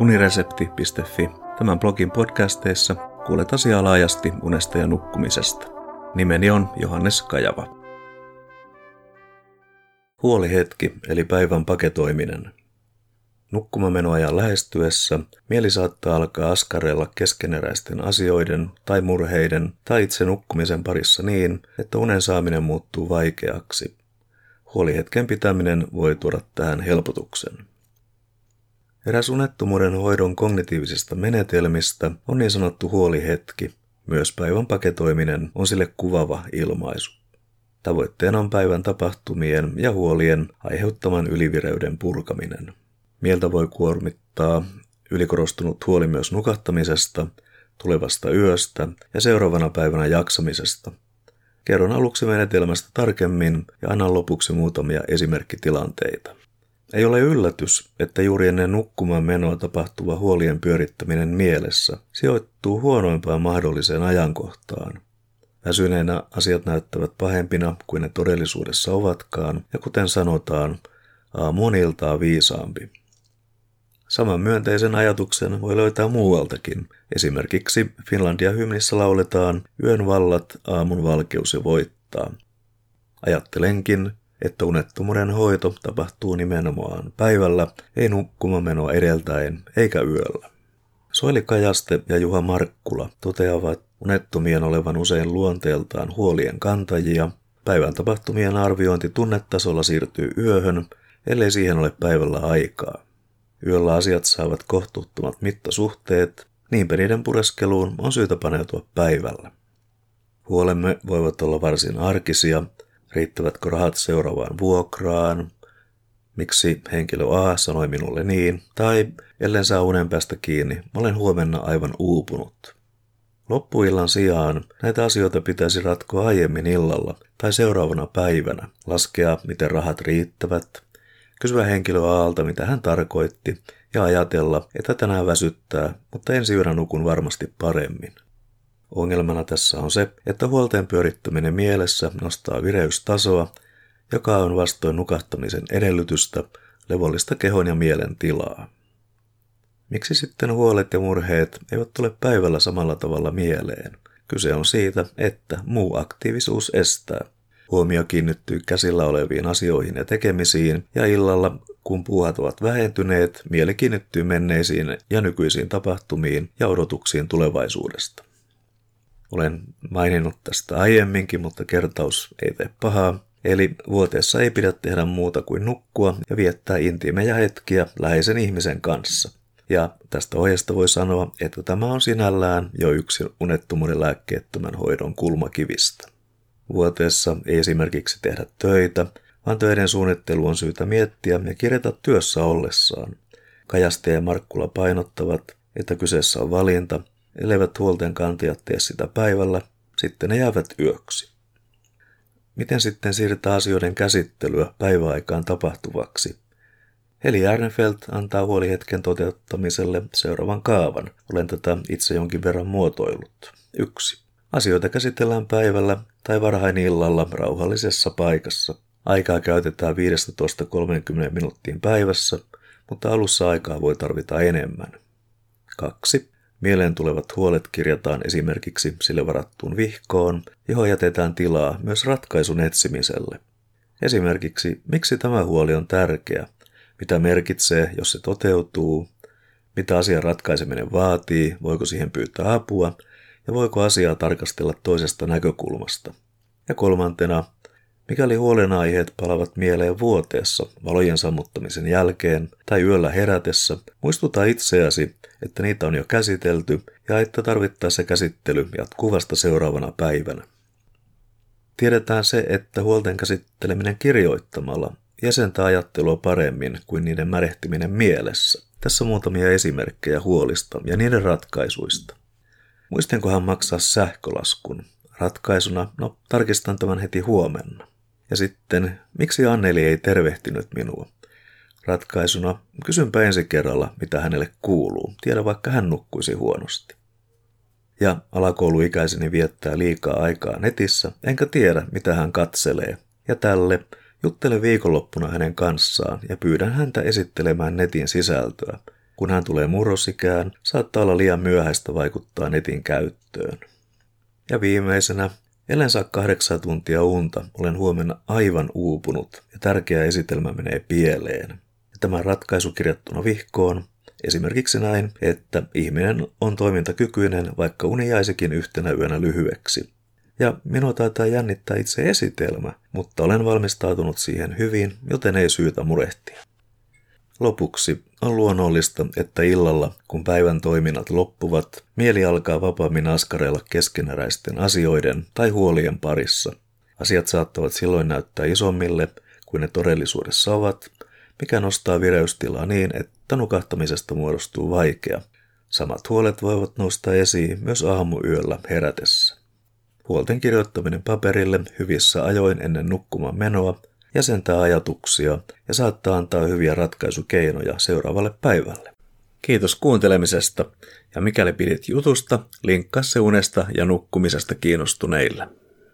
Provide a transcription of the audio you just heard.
uniresepti.fi. Tämän blogin podcasteissa kuulet asiaa laajasti unesta ja nukkumisesta. Nimeni on Johannes Kajava. Huolihetki eli päivän paketoiminen. Nukkumamenoajan lähestyessä mieli saattaa alkaa askarella keskeneräisten asioiden tai murheiden tai itse nukkumisen parissa niin, että unen saaminen muuttuu vaikeaksi. Huolihetken pitäminen voi tuoda tähän helpotuksen. Eräs unettomuuden hoidon kognitiivisista menetelmistä on niin sanottu huolihetki. Myös päivän paketoiminen on sille kuvava ilmaisu. Tavoitteena on päivän tapahtumien ja huolien aiheuttaman ylivireyden purkaminen. Mieltä voi kuormittaa ylikorostunut huoli myös nukahtamisesta, tulevasta yöstä ja seuraavana päivänä jaksamisesta. Kerron aluksi menetelmästä tarkemmin ja annan lopuksi muutamia esimerkkitilanteita. Ei ole yllätys, että juuri ennen nukkumaan menoa tapahtuva huolien pyörittäminen mielessä sijoittuu huonoimpaan mahdolliseen ajankohtaan. Väsyneenä asiat näyttävät pahempina kuin ne todellisuudessa ovatkaan, ja kuten sanotaan, aamu on iltaa viisaampi. Saman myönteisen ajatuksen voi löytää muualtakin. Esimerkiksi Finlandia hymnissä lauletaan Yön vallat, aamun valkeus jo voittaa. Ajattelenkin, että unettomuuden hoito tapahtuu nimenomaan päivällä, ei nukkumamenoa edeltäen eikä yöllä. Soili Kajaste ja Juha Markkula toteavat unettomien olevan usein luonteeltaan huolien kantajia. Päivän tapahtumien arviointi tunnetasolla siirtyy yöhön, ellei siihen ole päivällä aikaa. Yöllä asiat saavat kohtuuttomat mittasuhteet, niinpä niiden pureskeluun on syytä paneutua päivällä. Huolemme voivat olla varsin arkisia, riittävätkö rahat seuraavaan vuokraan, miksi henkilö A sanoi minulle niin, tai ellen saa unen päästä kiinni, olen huomenna aivan uupunut. Loppuillan sijaan näitä asioita pitäisi ratkoa aiemmin illalla tai seuraavana päivänä, laskea miten rahat riittävät, kysyä henkilö Aalta mitä hän tarkoitti ja ajatella, että tänään väsyttää, mutta ensi yönä nukun varmasti paremmin. Ongelmana tässä on se, että huolteen pyörittäminen mielessä nostaa vireystasoa, joka on vastoin nukahtamisen edellytystä, levollista kehon ja mielen tilaa. Miksi sitten huolet ja murheet eivät tule päivällä samalla tavalla mieleen? Kyse on siitä, että muu aktiivisuus estää. Huomio kiinnittyy käsillä oleviin asioihin ja tekemisiin, ja illalla, kun puuhat ovat vähentyneet, mieli kiinnittyy menneisiin ja nykyisiin tapahtumiin ja odotuksiin tulevaisuudesta. Olen maininnut tästä aiemminkin, mutta kertaus ei tee pahaa. Eli vuoteessa ei pidä tehdä muuta kuin nukkua ja viettää intiimejä hetkiä läheisen ihmisen kanssa. Ja tästä ohjeesta voi sanoa, että tämä on sinällään jo yksi unettomuuden lääkkeettömän hoidon kulmakivistä. Vuoteessa ei esimerkiksi tehdä töitä, vaan töiden suunnittelu on syytä miettiä ja kirjata työssä ollessaan. Kajaste ja Markkula painottavat, että kyseessä on valinta, elleivät huolten kantajat tee sitä päivällä, sitten ne jäävät yöksi. Miten sitten siirtää asioiden käsittelyä päiväaikaan tapahtuvaksi? Heli Järnefelt antaa huolihetken toteuttamiselle seuraavan kaavan. Olen tätä itse jonkin verran muotoillut. 1. Asioita käsitellään päivällä tai varhain illalla rauhallisessa paikassa. Aikaa käytetään 15-30 minuuttiin päivässä, mutta alussa aikaa voi tarvita enemmän. 2. Mieleen tulevat huolet kirjataan esimerkiksi sille varattuun vihkoon, johon jätetään tilaa myös ratkaisun etsimiselle. Esimerkiksi, miksi tämä huoli on tärkeä, mitä merkitsee, jos se toteutuu, mitä asian ratkaiseminen vaatii, voiko siihen pyytää apua ja voiko asiaa tarkastella toisesta näkökulmasta. Ja kolmantena, mikäli huolenaiheet palavat mieleen vuoteessa valojen sammuttamisen jälkeen tai yöllä herätessä, muistuta itseäsi, että niitä on jo käsitelty ja että tarvittaessa käsittely jatkuu vasta seuraavana päivänä. Tiedetään se, että huolten käsitteleminen kirjoittamalla jäsentää ajattelua paremmin kuin niiden märehtiminen mielessä. Tässä muutamia esimerkkejä huolista ja niiden ratkaisuista. Muistenkohan maksaa sähkölaskun? Ratkaisuna, no tarkistan tämän heti huomenna. Ja sitten, miksi Anneli ei tervehtinyt minua? Ratkaisuna, kysynpä ensi kerralla, mitä hänelle kuuluu. Tiedä vaikka hän nukkuisi huonosti. Ja alakouluikäiseni viettää liikaa aikaa netissä, enkä tiedä, mitä hän katselee. Ja tälle juttelen viikonloppuna hänen kanssaan ja pyydän häntä esittelemään netin sisältöä. kun hän tulee murrosikään, saattaa olla liian myöhäistä vaikuttaa netin käyttöön. Ja viimeisenä, ellen saa kahdeksan tuntia unta, olen huomenna aivan uupunut ja tärkeä esitelmä menee pieleen. Tämä ratkaisu kirjattuna vihkoon, esimerkiksi näin, että ihminen on toimintakykyinen, vaikka uni jäisikin yhtenä yönä lyhyeksi. Ja minua taitaa jännittää itse esitelmä, mutta olen valmistautunut siihen hyvin, joten ei syytä murehtia. Lopuksi on luonnollista, että illalla, kun päivän toiminnat loppuvat, mieli alkaa vapaammin askareilla keskeneräisten asioiden tai huolien parissa. Asiat saattavat silloin näyttää isommille kuin ne todellisuudessa ovat, mikä nostaa vireystilaa niin, että nukahtamisesta muodostuu vaikea. Samat huolet voivat nousta esiin myös aamuyöllä herätessä. Huolten kirjoittaminen paperille hyvissä ajoin ennen nukkumaan menoa jäsentää ajatuksia ja saattaa antaa hyviä ratkaisukeinoja seuraavalle päivälle. Kiitos kuuntelemisesta ja mikäli pidit jutusta, linkkaa se unesta ja nukkumisesta kiinnostuneille.